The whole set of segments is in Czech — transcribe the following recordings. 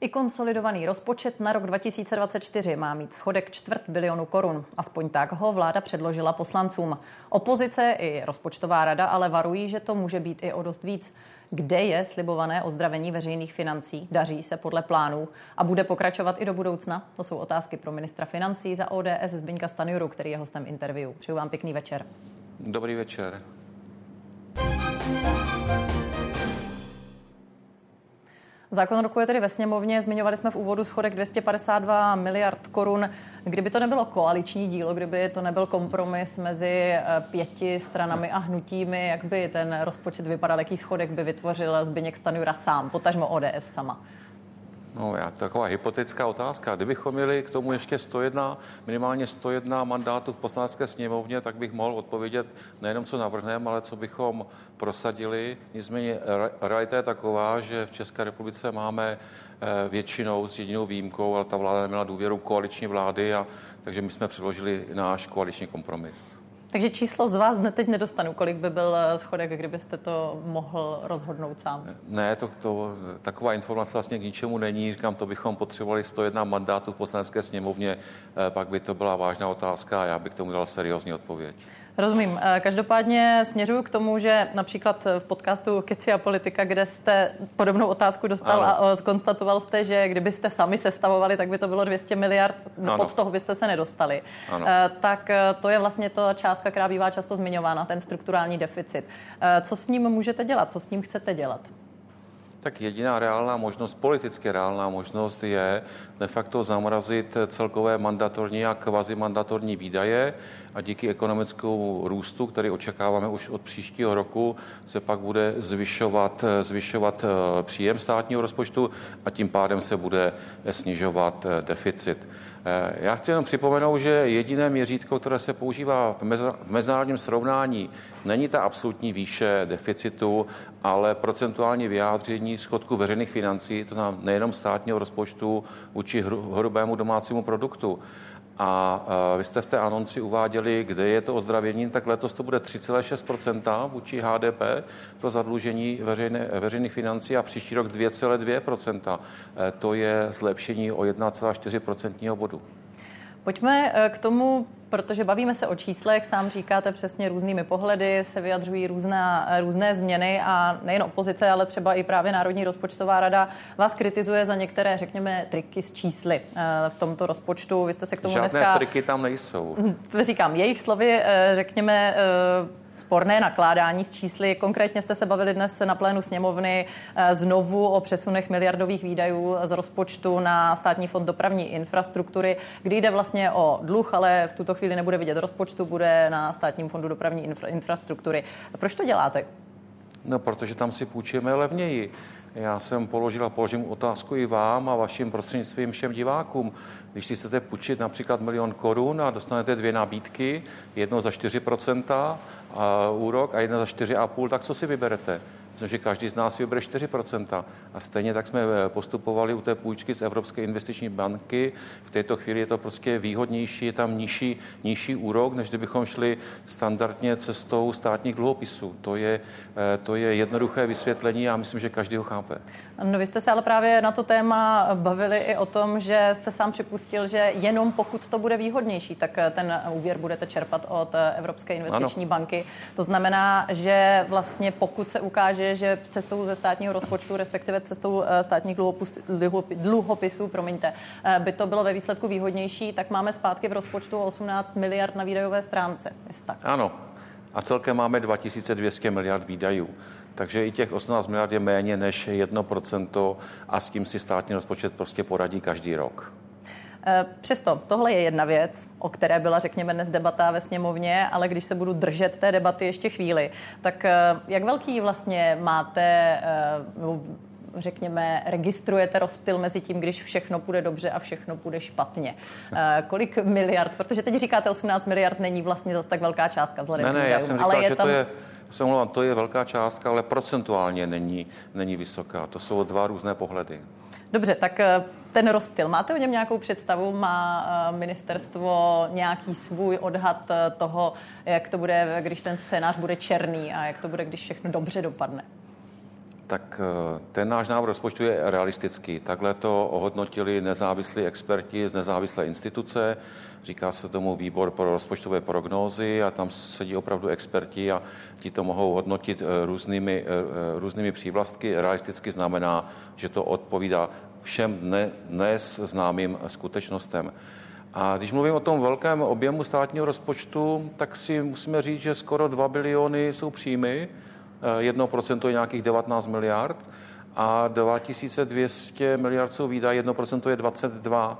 I konsolidovaný rozpočet na rok 2024 má mít schodek čtvrt bilionu korun. Aspoň tak ho vláda předložila poslancům. Opozice i rozpočtová rada ale varují, že to může být i o dost víc. Kde je slibované ozdravení veřejných financí? Daří se podle plánů a bude pokračovat i do budoucna? To jsou otázky pro ministra financí za ODS Zbyňka Stanjuru, který je hostem interview. Přeju vám pěkný večer. Dobrý večer. Zákon roku je tedy ve sněmovně. Zmiňovali jsme v úvodu schodek 252 miliard korun. Kdyby to nebylo koaliční dílo, kdyby to nebyl kompromis mezi eh, pěti stranami a hnutími, jak by ten rozpočet vypadal, jaký schodek by vytvořil Zbyněk Stanjura sám, potažmo ODS sama? No, já, taková hypotetická otázka. Kdybychom měli k tomu ještě 101, minimálně 101 mandátů v poslanecké sněmovně, tak bych mohl odpovědět nejenom, co navrhneme, ale co bychom prosadili. Nicméně realita je taková, že v České republice máme eh, většinou s jedinou výjimkou, ale ta vláda neměla důvěru koaliční vlády, a, takže my jsme předložili náš koaliční kompromis. Takže číslo z vás teď nedostanu, kolik by byl eh, schodek, kdybyste to mohl rozhodnout sám? Ne, to, to, taková informace vlastně k ničemu není. Říkám, to bychom potřebovali 101 mandátů v poslanecké sněmovně, eh, pak by to byla vážná otázka a já bych tomu dal seriózní odpověď. Rozumím. Eh, každopádně směřuju k tomu, že například v podcastu Keci a politika, kde jste podobnou otázku dostal ano. a konstatoval jste, že kdybyste sami sestavovali, tak by to bylo 200 miliard, no, ano. pod toho byste se nedostali. Ano. Eh, tak eh, to je vlastně ta částka, která bývá často zmiňována, ten strukturální deficit. Co s ním můžete dělat? Co s ním chcete dělat? Tak jediná reálná možnost, politicky reálná možnost je de facto zamrazit celkové mandatorní a kvazimandatorní výdaje a díky ekonomickému růstu, který očekáváme už od příštího roku, se pak bude zvyšovat, zvyšovat eh, příjem státního rozpočtu a tím pádem se bude snižovat eh, deficit. Eh, já chci jenom připomenout, že jediné měřítko, které se používá v mezinárodním srovnání, není ta absolutní výše deficitu, ale procentuální vyjádření schodku veřejných financí, to znamená nejenom státního rozpočtu vůči hrubému domácímu produktu. A vy jste v té anonci uváděli, kde je to ozdravění, tak letos to bude 3,6% vůči HDP, to zadlužení veřejné, veřejných financí a příští rok 2,2 e, To je zlepšení o 1,4% bodu. Pojďme e, k tomu protože bavíme se o číslech, sám říkáte přesně různými pohledy, se vyjadřují různá, různé změny a nejen opozice, ale třeba i právě Národní rozpočtová rada vás kritizuje za některé, řekněme, triky s čísly eh, v tomto rozpočtu. Vy jste se k tomu Žádné dneska... triky tam nejsou. Hm, říkám, jejich slovy, eh, řekněme, eh, sporné nakládání s čísly. Konkrétně jste se bavili dnes na plénu sněmovny eh, znovu o přesunech miliardových výdajů z rozpočtu na státní fond dopravní infrastruktury, kdy jde vlastně o dluh, ale v tuto chvíli nebude vidět rozpočtu, bude na státním fondu dopravní infra- infrastruktury. Proč to děláte? No, protože tam si půjčíme levněji. Já jsem položil a položím otázku i vám a vašim prostřednictvím všem divákům. Když si chcete půjčit například milion korun a dostanete dvě nabídky, jedno za 4% a úrok a jedna za 4,5%, tak co si vyberete? Myslím, že každý z nás vybere 4%. A stejně tak jsme eh, postupovali u té půjčky z Evropské investiční banky. V této chvíli je to prostě výhodnější, je tam nižší, nižší úrok, než kdybychom šli standardně cestou státních dluhopisů. To je, eh, to je jednoduché vysvětlení a myslím, že každý ho chápe. No, vy jste se ale právě na to téma bavili i o tom, že jste sám připustil, že jenom pokud to bude výhodnější, tak eh, ten úvěr budete čerpat od Evropské investiční ano. banky. To znamená, že vlastně pokud se ukáže, že cestou ze státního rozpočtu, respektive cestou eh, státních dluhopisů, dluhopisů, promiňte, eh, by to bylo ve výsledku výhodnější, tak máme zpátky v rozpočtu 18 miliard na výdajové stránce. Tak. Ano. A celkem máme 2200 miliard výdajů. Takže i těch 18 miliard je méně než 1% a s tím si státní rozpočet prostě poradí každý rok. Eh, přesto tohle je jedna věc, o které byla, řekněme, dnes debata ve sněmovně, ale když se budu držet té debaty ještě chvíli, tak eh, jak velký vlastně máte eh, řekněme, registrujete rozptyl mezi tím, když všechno půjde dobře a všechno půjde špatně. Kolik miliard, protože teď říkáte 18 miliard, není vlastně zase tak velká částka vzhledem ne, ne, já jsem říkal, ale je že tam... to je se omlouvám, to je velká částka, ale procentuálně není, není vysoká. To jsou dva různé pohledy. Dobře, tak ten rozptyl. Máte o něm nějakou představu? Má eh, ministerstvo nějaký svůj odhad eh, toho, jak to bude, když ten scénář bude černý a jak to bude, když všechno dobře dopadne? Tak eh, ten náš návrh rozpočtu je realistický. Takhle to ohodnotili nezávislí experti z nezávislé instituce. Říká se tomu výbor pro rozpočtové prognózy a tam sedí opravdu experti a ti to mohou hodnotit eh, různými, eh, různými přívlastky. Realisticky znamená, že to odpovídá všem dne, dnes známým skutečnostem. A když mluvím o tom velkém objemu státního rozpočtu, tak si musíme říct, že skoro 2 biliony jsou příjmy, 1% je nějakých 19 miliard a 2200 miliard jsou výdaje, 1% je 22.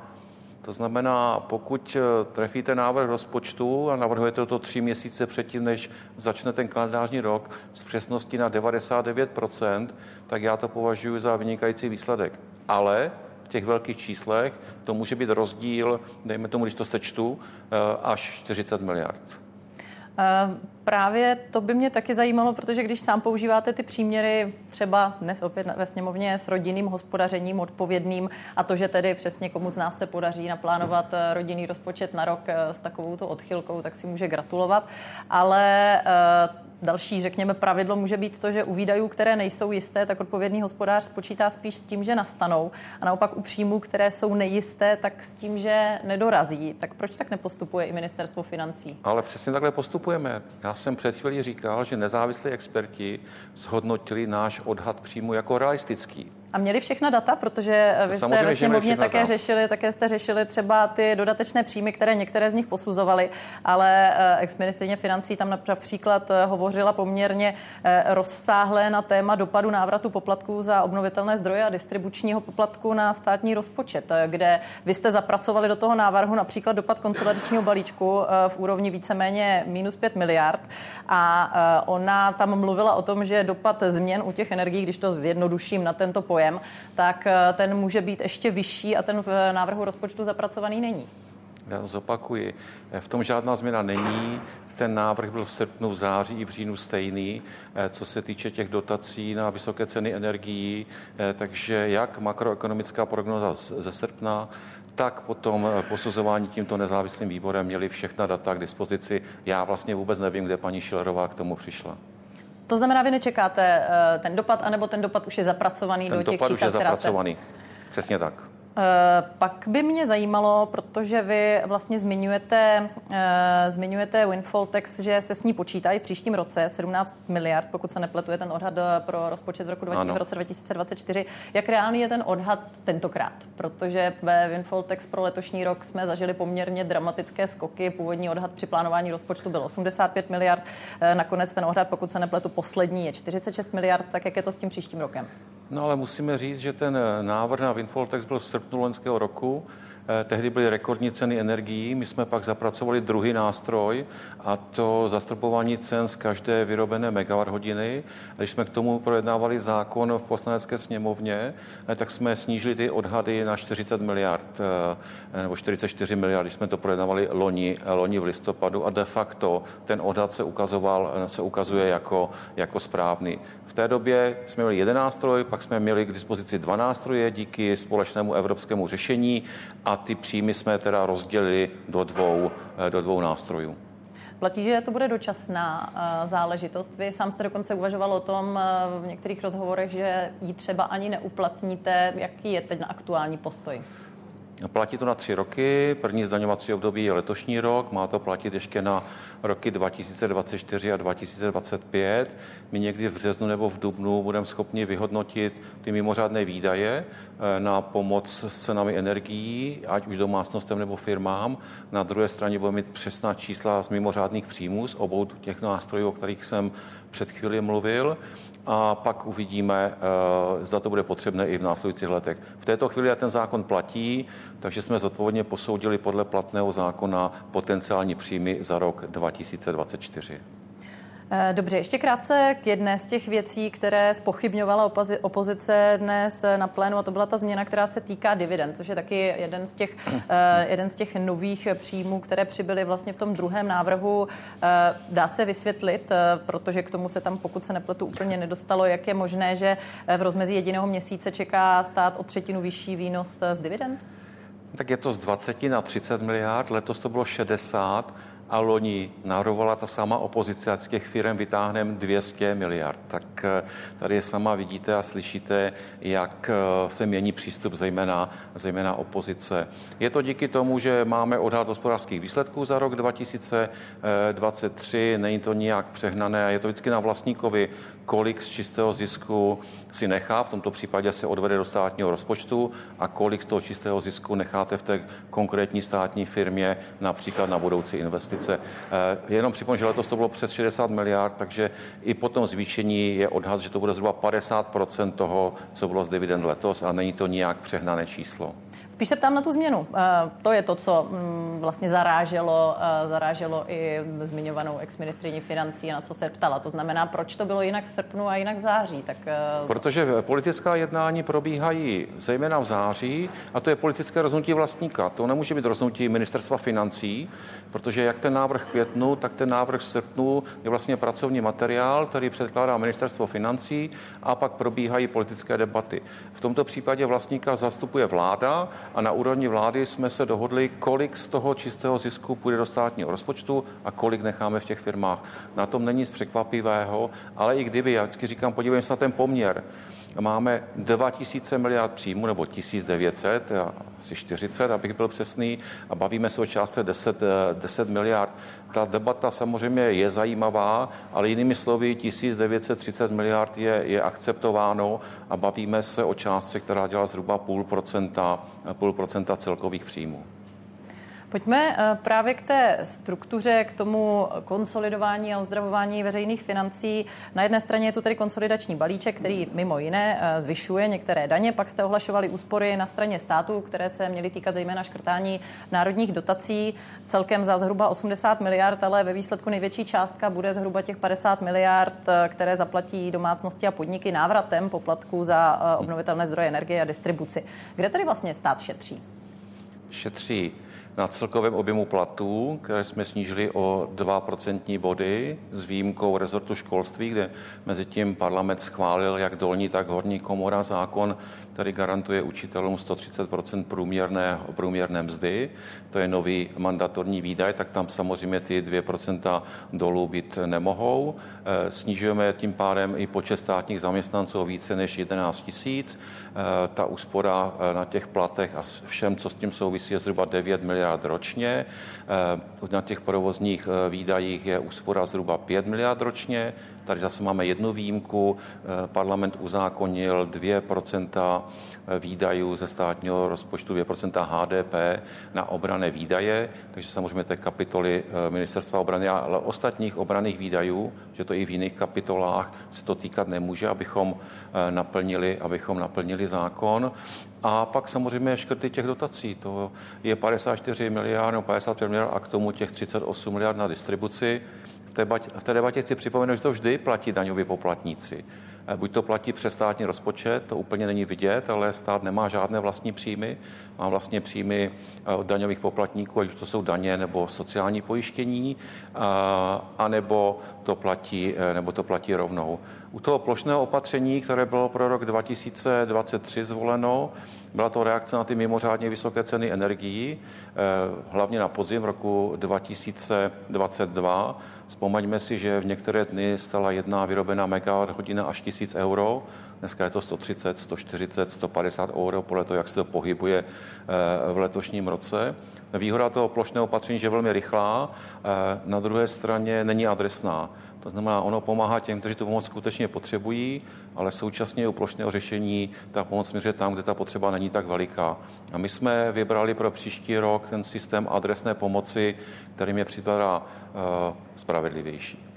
To znamená, pokud eh, trefíte návrh rozpočtu a navrhujete to tři měsíce předtím, než začne ten kalendářní rok s přesností na 99%, tak já to považuji za vynikající výsledek. Ale v těch velkých číslech to může být rozdíl, dejme tomu, když to sečtu, eh, až 40 miliard. Eh, právě to by mě taky zajímalo, protože když sám používáte ty příměry třeba dnes opět ve sněmovně s rodinným hospodařením odpovědným a to, že tedy přesně komu z nás se podaří naplánovat eh, rodinný rozpočet na rok eh, s takovou odchylkou, tak si může gratulovat. Ale Další, řekněme, pravidlo může být to, že u výdajů, které nejsou jisté, tak odpovědný hospodář spočítá spíš s tím, že nastanou. A naopak u příjmů, které jsou nejisté, tak s tím, že nedorazí. Tak proč tak nepostupuje i ministerstvo financí? Ale přesně takhle postupujeme. Já jsem před chvílí říkal, že nezávislí experti zhodnotili náš odhad příjmu jako realistický. A měli všechna data, protože vy jste ve sněmovně také řešili, také jste řešili třeba ty dodatečné příjmy, které některé z nich posuzovali, ale eh, ex-ministrině financí tam například eh, hovořila poměrně eh, rozsáhlé na téma dopadu návratu poplatků za obnovitelné zdroje a distribučního poplatku na státní rozpočet, kde vy jste zapracovali do toho návrhu například dopad konsolidačního balíčku v úrovni víceméně minus 5 miliard. A ona tam mluvila o tom, že dopad změn u těch energií, když to zjednoduším na tento pojem, pojem, tak eh, ten může být ještě vyšší a ten v návrhu rozpočtu zapracovaný není. Já zopakuji, v tom žádná změna není. Ten návrh byl v srpnu, v září i v říjnu stejný, eh, co se týče těch dotací na vysoké ceny energií. Eh, takže jak makroekonomická prognoza ze srpna, tak potom posuzování tímto nezávislým výborem měli všechna data k dispozici. Já vlastně vůbec nevím, kde paní Šilerová k tomu přišla. To znamená, vy nečekáte uh, ten dopad, anebo ten dopad už je zapracovaný ten do těch dopad čísel, už je zapracovaný. Jste... Přesně tak. Eh, pak by mě zajímalo, protože vy vlastně zmiňujete, eh, zmiňujete windfall tax, že se s ní počítá i v příštím roce 17 miliard, pokud se nepletuje ten odhad pro rozpočet v roku 20, v roce 2024. Jak reálný je ten odhad tentokrát? Protože ve windfall tax pro letošní rok jsme zažili poměrně dramatické skoky. Původní odhad při plánování rozpočtu byl 85 miliard. Eh, nakonec ten odhad, pokud se nepletu, poslední je 46 miliard. Tak jak je to s tím příštím rokem? No ale musíme říct, že ten návrh na windfall tax byl v srpnu loňského roku. Eh, tehdy byly rekordní ceny energií, my jsme pak zapracovali druhý nástroj a to zastropování cen z každé vyrobené megawatt hodiny. Když jsme k tomu projednávali zákon v poslanecké sněmovně, eh, tak jsme snížili ty odhady na 40 miliard eh, nebo 44 miliard, když jsme to projednávali loni, loni v listopadu a de facto ten odhad se ukazoval, se ukazuje jako, jako správný. V té době jsme měli jeden nástroj, pak jsme měli k dispozici dva nástroje díky společnému evropskému řešení a ty příjmy jsme teda rozdělili do dvou, eh, do dvou nástrojů. Platí, že to bude dočasná uh, záležitost. Vy sám jste dokonce uvažoval o tom uh, v některých rozhovorech, že ji třeba ani neuplatníte. Jaký je teď na aktuální postoj? Platí to na tři roky. První zdaňovací období je letošní rok, má to platit ještě na roky 2024 a 2025. My někdy v březnu nebo v dubnu budeme schopni vyhodnotit ty mimořádné výdaje eh, na pomoc s cenami energií, ať už domácnostem nebo firmám. Na druhé straně budeme mít přesná čísla z mimořádných příjmů z obou těch nástrojů, o kterých jsem před chvíli mluvil a pak uvidíme, eh, zda to bude potřebné i v následujících letech. V této chvíli ten zákon platí, takže jsme zodpovědně posoudili podle platného zákona potenciální příjmy za rok 2024. Eh, dobře, ještě krátce k jedné z těch věcí, které spochybňovala opozice dnes na plénu, a to byla ta změna, která se týká dividend, což je taky jeden z těch, eh, jeden z těch nových příjmů, které přibyly vlastně v tom druhém návrhu. Eh, dá se vysvětlit, protože k tomu se tam, pokud se nepletu, úplně nedostalo, jak je možné, že v rozmezí jediného měsíce čeká stát o třetinu vyšší výnos z dividend? Tak je to z 20 na 30 miliard, letos to bylo 60 a loni narovala ta sama opozice a z těch firm vytáhneme 200 miliard. Tak eh, tady sama vidíte a slyšíte, jak eh, se mění přístup zejména, zejména opozice. Je to díky tomu, že máme odhad hospodářských výsledků za rok 2023, není to nijak přehnané a je to vždycky na vlastníkovi, kolik z čistého zisku si nechá, v tomto případě se odvede do státního rozpočtu a kolik z toho čistého zisku necháte v té konkrétní státní firmě, například na budoucí investice. Eh, jenom připomínám, že letos to bylo přes 60 miliard, takže i po tom zvýšení je odhad, že to bude zhruba 50 toho, co bylo z dividend letos a není to nijak přehnané číslo. Spíš se ptám na tu změnu. Eh, to je to, co mm, vlastně zaráželo, eh, zaráželo i zmiňovanou exministrině financí, na co se ptala. To znamená, proč to bylo jinak v srpnu a jinak v září. Tak... Eh, Protože politická jednání probíhají zejména v září a to je politické rozhodnutí vlastníka. To nemůže být rozhodnutí ministerstva financí, protože jak ten návrh květnu, tak ten návrh srpnu je vlastně pracovní materiál, který předkládá ministerstvo financí a pak probíhají politické debaty. V tomto případě vlastníka zastupuje vláda a na úrovni vlády jsme se dohodli, kolik z toho čistého zisku půjde do státního rozpočtu a kolik necháme v těch firmách. Na tom není nic překvapivého, ale i kdyby, já vždycky říkám, podívejme se na ten poměr. Máme 2000 miliard příjmu, nebo 1900, asi 40, abych byl přesný, a bavíme se o částce 10, 10 miliard. Ta debata samozřejmě je zajímavá, ale jinými slovy 1930 miliard je, je akceptováno a bavíme se o částce, která dělá zhruba půl procenta, půl procenta celkových příjmů. Pojďme eh, právě k té struktuře, k tomu konsolidování a ozdravování veřejných financí. Na jedné straně je tu tedy konsolidační balíček, který mimo jiné eh, zvyšuje některé daně. Pak jste ohlašovali úspory na straně státu, které se měly týkat zejména škrtání národních dotací celkem za zhruba 80 miliard, ale ve výsledku největší částka bude zhruba těch 50 miliard, eh, které zaplatí domácnosti a podniky návratem poplatků za obnovitelné zdroje energie a distribuci. Kde tedy vlastně stát šetří? Šetří na celkovém objemu platů, které jsme snížili o 2% body s výjimkou rezortu školství, kde mezi tím parlament schválil jak dolní, tak horní komora zákon, který garantuje učitelům 130% průměrné, průměrné mzdy. To je nový mandatorní výdaj, tak tam samozřejmě ty 2% dolů být nemohou. Eh, snižujeme tím pádem i počet státních zaměstnanců o více než 11 tisíc. Eh, ta úspora eh, na těch platech a všem, co s tím souvisí, je zhruba 9 miliard ročně. Na těch provozních výdajích je úspora zhruba 5 miliard ročně. Tady zase máme jednu výjimku. Parlament uzákonil 2% výdajů ze státního rozpočtu 2% HDP na obrané výdaje, takže samozřejmě té kapitoly eh, ministerstva obrany, ale ostatních obraných výdajů, že to i v jiných kapitolách se to týkat nemůže, abychom eh, naplnili, abychom naplnili zákon. A pak samozřejmě škrty těch dotací. To je 54 miliard nebo 55 miliard a k tomu těch 38 miliard na distribuci. V té, v té debatě chci připomenout, že to vždy platí daňoví poplatníci. Eh, buď to platí přes státní rozpočet, to úplně není vidět, ale stát nemá žádné vlastní příjmy, má vlastně příjmy eh, od daňových poplatníků, ať už to jsou daně nebo sociální pojištění, anebo to platí, eh, nebo to platí rovnou. U toho plošného opatření, které bylo pro rok 2023 zvoleno, byla to reakce na ty mimořádně vysoké ceny energií, hlavně na podzim roku 2022. Vzpomeňme si, že v některé dny stala jedna vyrobená megawatt hodina až 1000 euro. Dneska je to 130, 140, 150 euro, podle toho, jak se to pohybuje eh, v letošním roce. Výhoda toho plošného opatření, že je velmi rychlá, eh, na druhé straně není adresná. To znamená, ono pomáhá těm, kteří tu pomoc skutečně potřebují, ale současně u plošného řešení ta pomoc směřuje tam, kde ta potřeba není tak veliká. A my jsme vybrali pro příští rok ten systém adresné pomoci, který mě připadá uh, spravedlivější.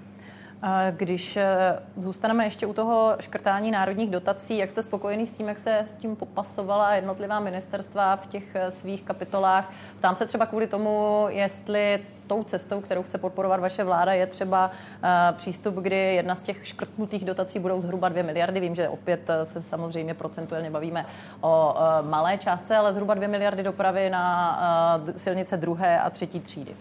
Když eh, zůstaneme ještě u toho škrtání národních dotací, jak jste spokojený s tím, jak se s tím popasovala jednotlivá ministerstva v těch eh, svých kapitolách? Tam se třeba kvůli tomu, jestli tou cestou, kterou chce podporovat vaše vláda, je třeba uh, přístup, kdy jedna z těch škrtnutých dotací budou zhruba 2 miliardy. Vím, že opět se samozřejmě procentuálně bavíme o malé částce, ale zhruba 2 miliardy dopravy na silnice druhé a třetí třídy.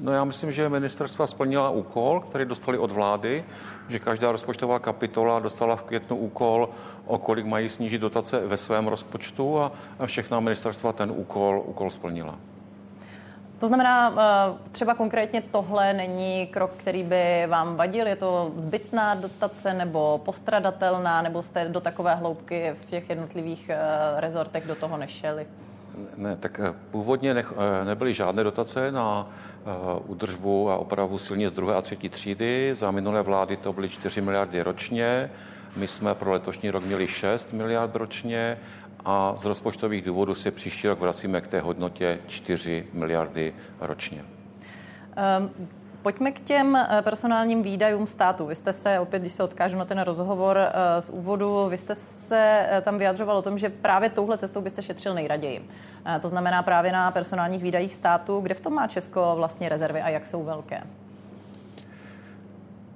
No já myslím, že ministerstva splnila úkol, který dostali od vlády, že každá rozpočtová kapitola dostala v květnu úkol, o kolik mají snížit dotace ve svém rozpočtu a všechna ministerstva ten úkol, úkol splnila. To znamená, eh, třeba konkrétně tohle není krok, který by vám vadil? Je to zbytná dotace nebo postradatelná, nebo jste do takové hloubky v těch jednotlivých eh, rezortech do toho nešeli? Ne, tak eh, původně ne, nebyly žádné dotace na údržbu a opravu silnic druhé a třetí třídy. Za minulé vlády to byly 4 miliardy ročně. My jsme pro letošní rok měli 6 miliard ročně a z rozpočtových důvodů se příští rok vracíme k té hodnotě 4 miliardy ročně. Um. Pojďme k těm eh, personálním výdajům státu. Vy jste se, opět když se odkážu na ten rozhovor eh, z úvodu, vy jste se eh, tam vyjadřoval o tom, že právě touhle cestou byste šetřil nejraději. To znamená právě na personálních výdajích státu. Kde v tom má Česko vlastně rezervy a jak jsou velké?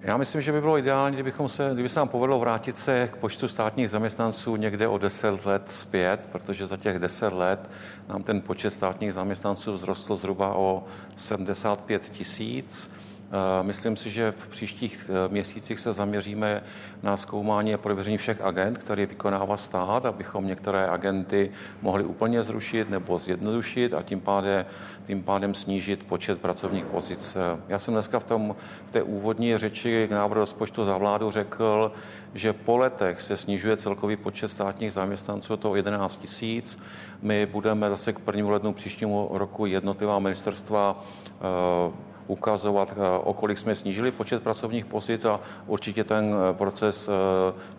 Já myslím, že by bylo ideální, kdybychom se, kdyby se nám povedlo vrátit se k počtu státních zaměstnanců někde o 10 let zpět, protože za těch 10 let nám ten počet státních zaměstnanců vzrostl zhruba o 75 tisíc. Eh, myslím si, že v příštích eh, měsících se zaměříme na zkoumání a prověření všech agent, které vykonává stát, abychom některé agenty mohli úplně zrušit nebo zjednodušit a tím pádem, tím pádem snížit počet pracovních pozic. Eh, já jsem dneska v, tom, v té úvodní řeči k návrhu rozpočtu za vládu řekl, že po letech se snižuje celkový počet státních zaměstnanců, to o 11 tisíc. My budeme zase k prvnímu lednu příštímu roku jednotlivá ministerstva ukazovat, eh, o kolik jsme snížili počet pracovních pozic a určitě ten eh, proces eh,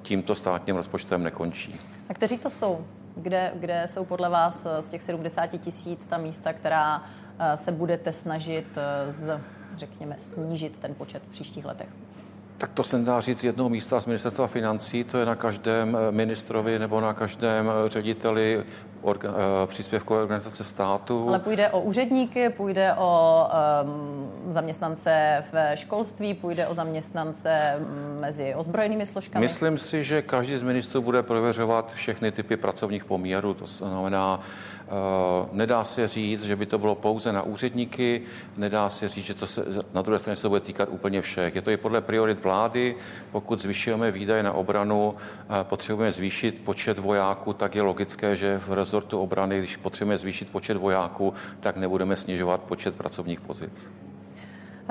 tímto státním rozpočtem nekončí. A kteří to jsou? Kde, kde jsou podle vás z těch 70 tisíc ta místa, která se budete snažit z, řekněme, snížit ten počet v příštích letech? Tak to se dá říct z jednoho místa z ministerstva financí, to je na každém ministrovi nebo na každém řediteli orga, eh, příspěvkové organizace státu. Ale půjde o úředníky, půjde o um, zaměstnance v školství, půjde o zaměstnance mm, mezi ozbrojenými složkami? Myslím si, že každý z ministrů bude prověřovat všechny typy pracovních poměrů. To znamená, nedá se říct, že by to bylo pouze na úředníky, nedá se říct, že to se, na druhé straně se bude týkat úplně všech. Je to i podle priorit vlády. Pokud zvyšujeme výdaje na obranu, uh, potřebujeme zvýšit počet vojáků, tak je logické, že v rezortu obrany, když potřebujeme zvýšit počet vojáků, tak nebudeme snižovat počet pracovních pozic.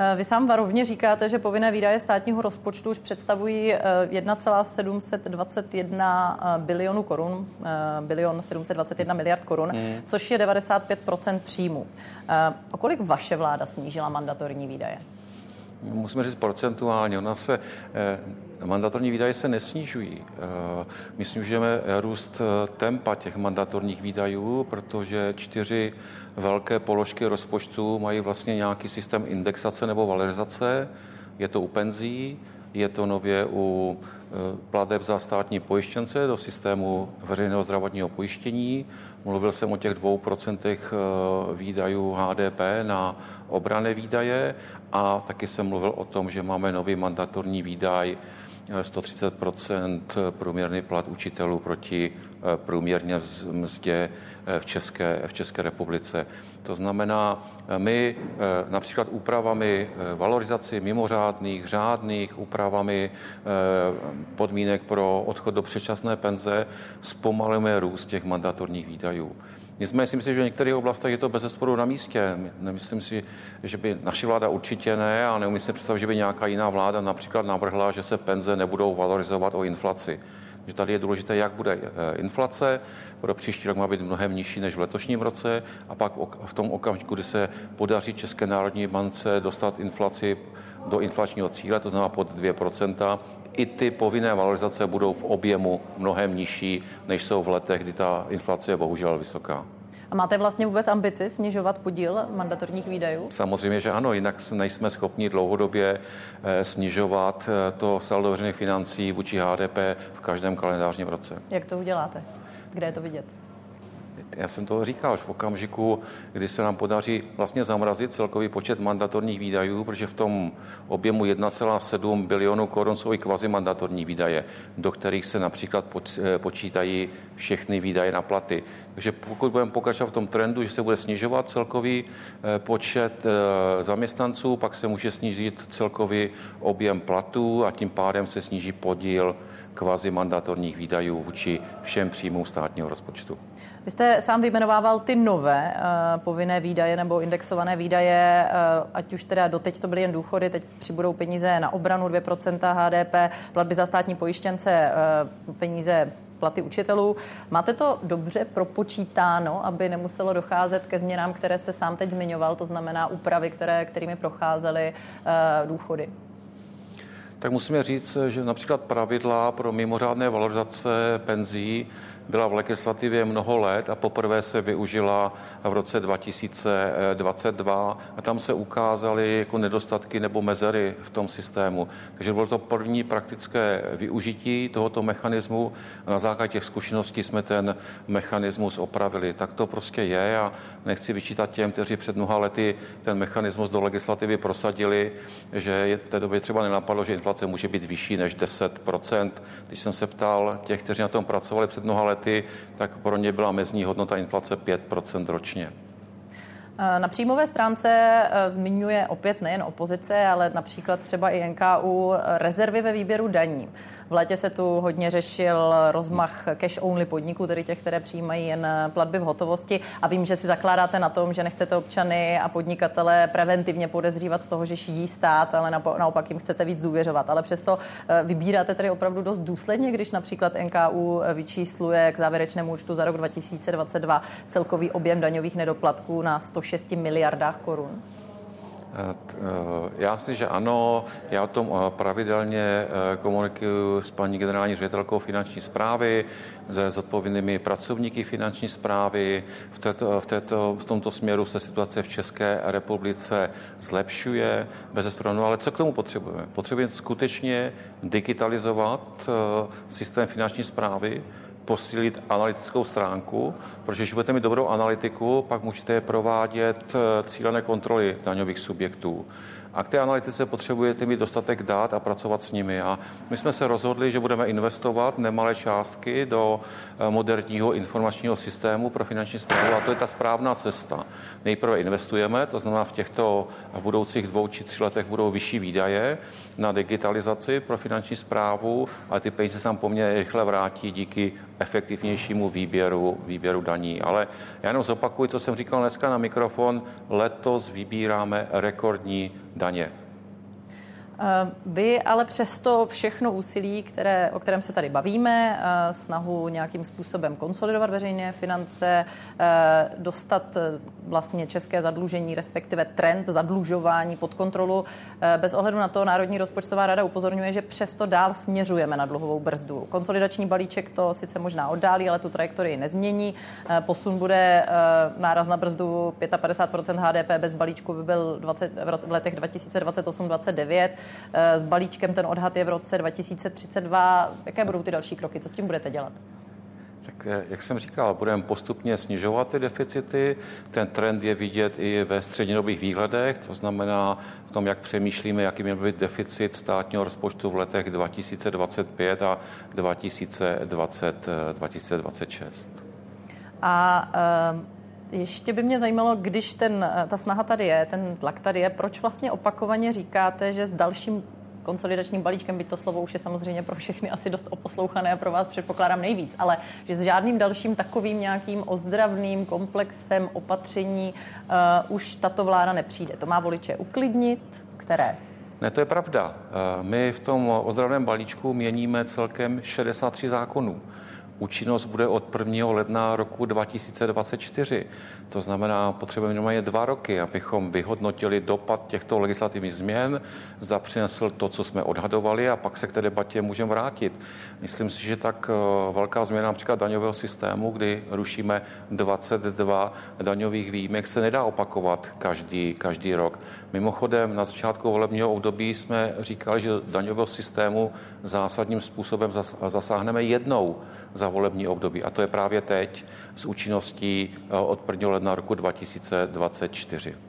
Eh, vy sám varovně říkáte, že povinné výdaje státního rozpočtu už představují 1,721 eh, eh, bilionu korun, bilion 721 miliard korun, mm. což je 95% příjmu. O kolik vaše vláda snížila mandatorní výdaje? Musíme říct procentuálně. Ona se Mandatorní výdaje se nesnižují. Eh, my snižujeme růst eh, tempa těch mandatorních výdajů, protože čtyři velké položky rozpočtu mají vlastně nějaký systém indexace nebo valorizace. Je to u penzí, je to nově u eh, plateb za státní pojištěnce do systému veřejného zdravotního pojištění. Mluvil jsem o těch dvou procentech výdajů HDP na obrané výdaje a taky jsem mluvil o tom, že máme nový mandatorní výdaj 130% průměrný plat učitelů proti eh, průměrně mzdě eh, v České, v České republice. To znamená, eh, my například úpravami valorizaci mimořádných, řádných, úpravami podmínek pro odchod do předčasné penze zpomalujeme růst těch mandatorních výdajů. Nicméně si myslím, že v některých oblastech je to bez zesporu na místě. Nemyslím si, že by naše vláda určitě ne a neumím si představit, že by nějaká jiná vláda například navrhla, že se penze nebudou valorizovat o inflaci. Že tady je důležité, jak bude eh, inflace. Pro příští rok má být mnohem nižší než v letošním roce a pak v tom okamžiku, kdy se podaří České národní bance dostat inflaci do inflačního cíle, to znamená pod 2%, i ty povinné valorizace budou v objemu mnohem nižší, než jsou v letech, kdy ta inflace je bohužel vysoká. A máte vlastně vůbec ambici snižovat podíl mandatorních výdajů? Samozřejmě, že ano, jinak nejsme schopni dlouhodobě eh, snižovat eh, to saldo veřejných financí vůči HDP v každém kalendářním roce. Jak to uděláte? Kde je to vidět? Já jsem to říkal, že v okamžiku, kdy se nám podaří vlastně zamrazit celkový počet mandatorních výdajů, protože v tom objemu 1,7 bilionu korun jsou i kvazimandatorní výdaje, do kterých se například eh, počítají všechny výdaje na platy. Takže pokud budeme pokračovat v tom trendu, že se bude snižovat celkový eh, počet eh, zaměstnanců, pak se může snížit celkový objem platů a tím pádem se sníží podíl kvazimandatorních výdajů vůči všem příjmům státního rozpočtu. Vy jste sám vyjmenovával ty nové uh, povinné výdaje nebo indexované výdaje, uh, ať už teda doteď to byly jen důchody, teď přibudou peníze na obranu 2% HDP, platby za státní pojištěnce, uh, peníze platy učitelů. Máte to dobře propočítáno, aby nemuselo docházet ke změnám, které jste sám teď zmiňoval, to znamená úpravy, které, kterými procházely uh, důchody? Tak musíme říct, že například pravidla pro mimořádné valorizace penzí byla v legislativě mnoho let a poprvé se využila v roce 2022 a tam se ukázaly jako nedostatky nebo mezery v tom systému. Takže bylo to první praktické využití tohoto mechanismu a na základě těch zkušeností jsme ten mechanismus opravili. Tak to prostě je a nechci vyčítat těm, kteří před mnoha lety ten mechanismus do legislativy prosadili, že v té době třeba nenapadlo, že inflace může být vyšší než 10% Když jsem se ptal těch, kteří na tom pracovali před mnoha lety, lety, tak pro ně byla mezní hodnota inflace 5% ročně. Na příjmové stránce eh, zmiňuje opět nejen opozice, ale například třeba i NKU rezervy ve výběru daní. V létě se tu hodně řešil rozmach cash-only podniků, tedy těch, které přijímají jen platby v hotovosti. A vím, že si zakládáte na tom, že nechcete občany a podnikatele preventivně podezřívat z toho, že šídí stát, ale naopak jim chcete víc důvěřovat. Ale přesto eh, vybíráte tedy opravdu dost důsledně, když například NKU vyčísluje k závěrečnému účtu za rok 2022 celkový objem daňových nedoplatků na 106 miliardách korun. Eh, eh, já si, že ano, já o tom eh, pravidelně komunikuju s paní generální ředitelkou finanční zprávy, se zodpovědnými pracovníky finanční zprávy. V, této, v, této, v tomto směru se situace v České republice zlepšuje bez no, ale co k tomu potřebujeme? Potřebujeme skutečně digitalizovat systém finanční zprávy, posílit analytickou stránku, protože když budete mít dobrou analytiku, pak můžete provádět eh, cílené kontroly daňových subjektů. A k té analytice potřebujete mít dostatek dát a pracovat s nimi. A my jsme se rozhodli, že budeme investovat nemalé částky do eh, moderního informačního systému pro finanční zprávu a to je ta správná cesta. Nejprve investujeme, to znamená v těchto v budoucích dvou či tři letech budou vyšší výdaje na digitalizaci pro finanční zprávu, ale ty peníze se nám poměrně rychle vrátí díky efektivnějšímu výběru, výběru daní. Ale já jenom zopakuju, co jsem říkal dneska na mikrofon. Letos vybíráme rekordní daně. Eh, vy ale přesto všechno úsilí, které, o kterém se tady bavíme, eh, snahu nějakým způsobem konsolidovat veřejné finance, eh, dostat vlastně české zadlužení, respektive trend zadlužování pod kontrolu, bez ohledu na to Národní rozpočtová rada upozorňuje, že přesto dál směřujeme na dluhovou brzdu. Konsolidační balíček to sice možná oddálí, ale tu trajektorii nezmění. Posun bude náraz na brzdu 55% HDP, bez balíčku by byl 20, v letech 2028-2029. Eh, s balíčkem ten odhad je v roce 2032. Jaké budou ty další kroky? Co s tím budete dělat? Tak eh, jak jsem říkal, budeme postupně snižovat ty deficity. Ten trend je vidět i ve střednědobých výhledech, to znamená v tom, jak přemýšlíme, jaký měl být deficit státního rozpočtu v letech 2025 a 2020, 2026. Eh, a ještě by mě zajímalo, když ten, ta snaha tady je, ten tlak tady je, proč vlastně opakovaně říkáte, že s dalším konsolidačním balíčkem, byť to slovo už je samozřejmě pro všechny asi dost oposlouchané a pro vás předpokládám nejvíc, ale že s žádným dalším takovým nějakým ozdravným komplexem opatření uh, už tato vláda nepřijde. To má voliče uklidnit, které? Ne, to je pravda. Uh, my v tom ozdravném balíčku měníme celkem 63 zákonů. Účinnost bude od 1. ledna roku 2024. To znamená, potřebujeme minimálně dva roky, abychom vyhodnotili dopad těchto legislativních změn, zda přinesl to, co jsme odhadovali a pak se k té debatě můžeme vrátit. Myslím si, že tak eh, velká změna například daňového systému, kdy rušíme 22 daňových výjimek, se nedá opakovat každý, každý rok. Mimochodem, na začátku volebního období jsme říkali, že daňového systému zásadním způsobem zasáhneme jednou za volební období. A to je právě teď s účinností eh, od 1. ledna roku 2024.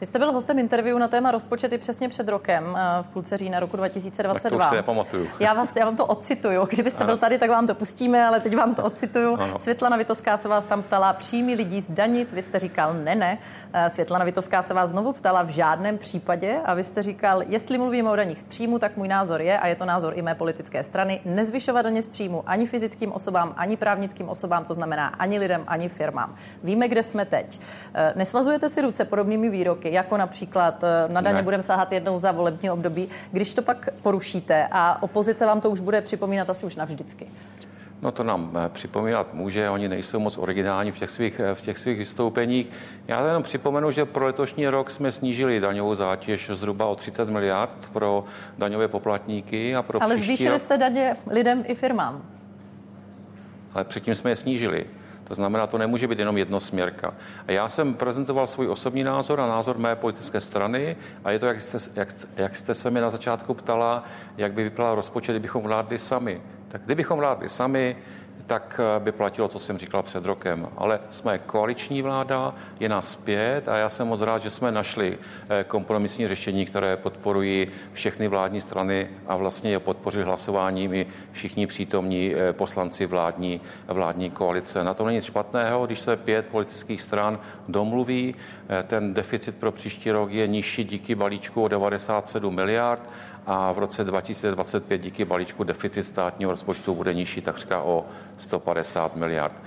Vy jste byl hostem interview na téma rozpočety přesně před rokem, eh, v půlce října roku 2022. Tak to si nepamatuju. Já, vás, já vám to ocituju. Kdybyste ano. byl tady, tak vám to pustíme, ale teď vám to ocituju. Ano. Světlana Vitovská se vás tam ptala, příjmy lidí zdanit. Vy jste říkal ne, ne. Eh, Světlana Vitovská se vás znovu ptala v žádném případě a vy jste říkal, jestli mluvíme o daních z příjmu, tak můj názor je, a je to názor i mé politické strany, nezvyšovat daně z příjmu ani fyzickým osobám, ani právnickým osobám, to znamená ani lidem, ani firmám. Víme, kde jsme teď. Eh, nesvazujete si ruce podobnými výroky, jako například eh, na daně budeme sahat jednou za volební období, když to pak porušíte a opozice vám to už bude připomínat asi už navždycky. No to nám eh, připomínat může, oni nejsou moc originální v těch svých, v těch svých vystoupeních. Já jenom připomenu, že pro letošní rok jsme snížili daňovou zátěž zhruba o 30 miliard pro daňové poplatníky a pro Ale zvýšili rok... jste daně lidem i firmám. Ale předtím jsme je snížili. To znamená, to nemůže být jenom jednosměrka. A já jsem prezentoval svůj osobní názor a názor mé politické strany a je to, jak jste, jak, jak jste se mi na začátku ptala, jak by vypadal rozpočet, kdybychom vládli sami. Tak kdybychom vládli sami, tak eh, by platilo, co jsem říkal před rokem. Ale jsme koaliční vláda, je nás pět a já jsem moc rád, že jsme našli eh, kompromisní řešení, které podporují všechny vládní strany a vlastně je podpořili hlasováním i všichni přítomní eh, poslanci vládní, vládní koalice. Na tom není nic špatného, když se pět politických stran domluví. Ten deficit pro příští rok je nižší díky balíčku o 97 miliard a v roce 2025 díky balíčku deficit státního rozpočtu bude nižší takřka o 150 miliard.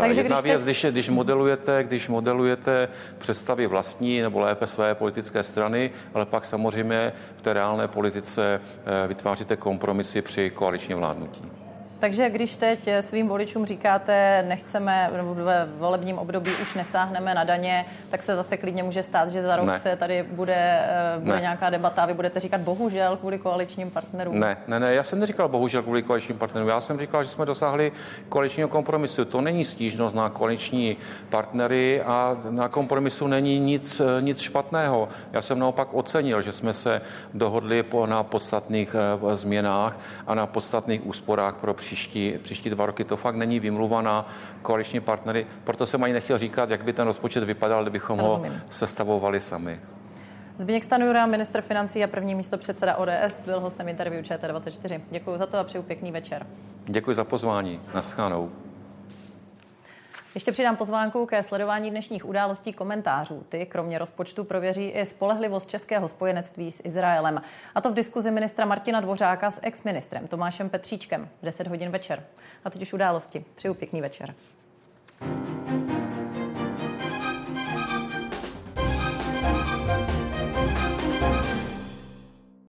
Takže Jedna když věc, te... když, když, modelujete, když modelujete představy vlastní nebo lépe své politické strany, ale pak samozřejmě v té reálné politice eh, vytváříte kompromisy při koaličním vládnutí. Takže když teď svým voličům říkáte, nechceme, nebo ve volebním období už nesáhneme na daně, tak se zase klidně může stát, že za rok ne. se tady bude, eh, bude nějaká debata a vy budete říkat bohužel kvůli koaličním partnerům. Ne, ne, ne, já jsem neříkal bohužel kvůli koaličním partnerům. Já jsem říkal, že jsme dosáhli koaličního kompromisu. To není stížnost na koaliční partnery a na kompromisu není nic, eh, nic špatného. Já jsem naopak ocenil, že jsme se dohodli po, na podstatných eh, změnách a na podstatných úsporách pro příští příští, příští dva roky. To fakt není vymluva na koaliční partnery, proto jsem ani nechtěl říkat, jak by ten rozpočet vypadal, kdybychom Rozumím. ho sestavovali sami. Zbigněk Stanjura, ministr financí a první místo předseda ODS, byl hostem interview ČT24. Děkuji za to a přeju pěkný večer. Děkuji za pozvání. Naschánou. Ještě přidám pozvánku ke sledování dnešních událostí komentářů. Ty kromě rozpočtu prověří i spolehlivost českého spojenectví s Izraelem. A to v diskuzi ministra Martina Dvořáka s exministrem Tomášem Petříčkem v 10 hodin večer. A teď už události. Přeju pěkný večer.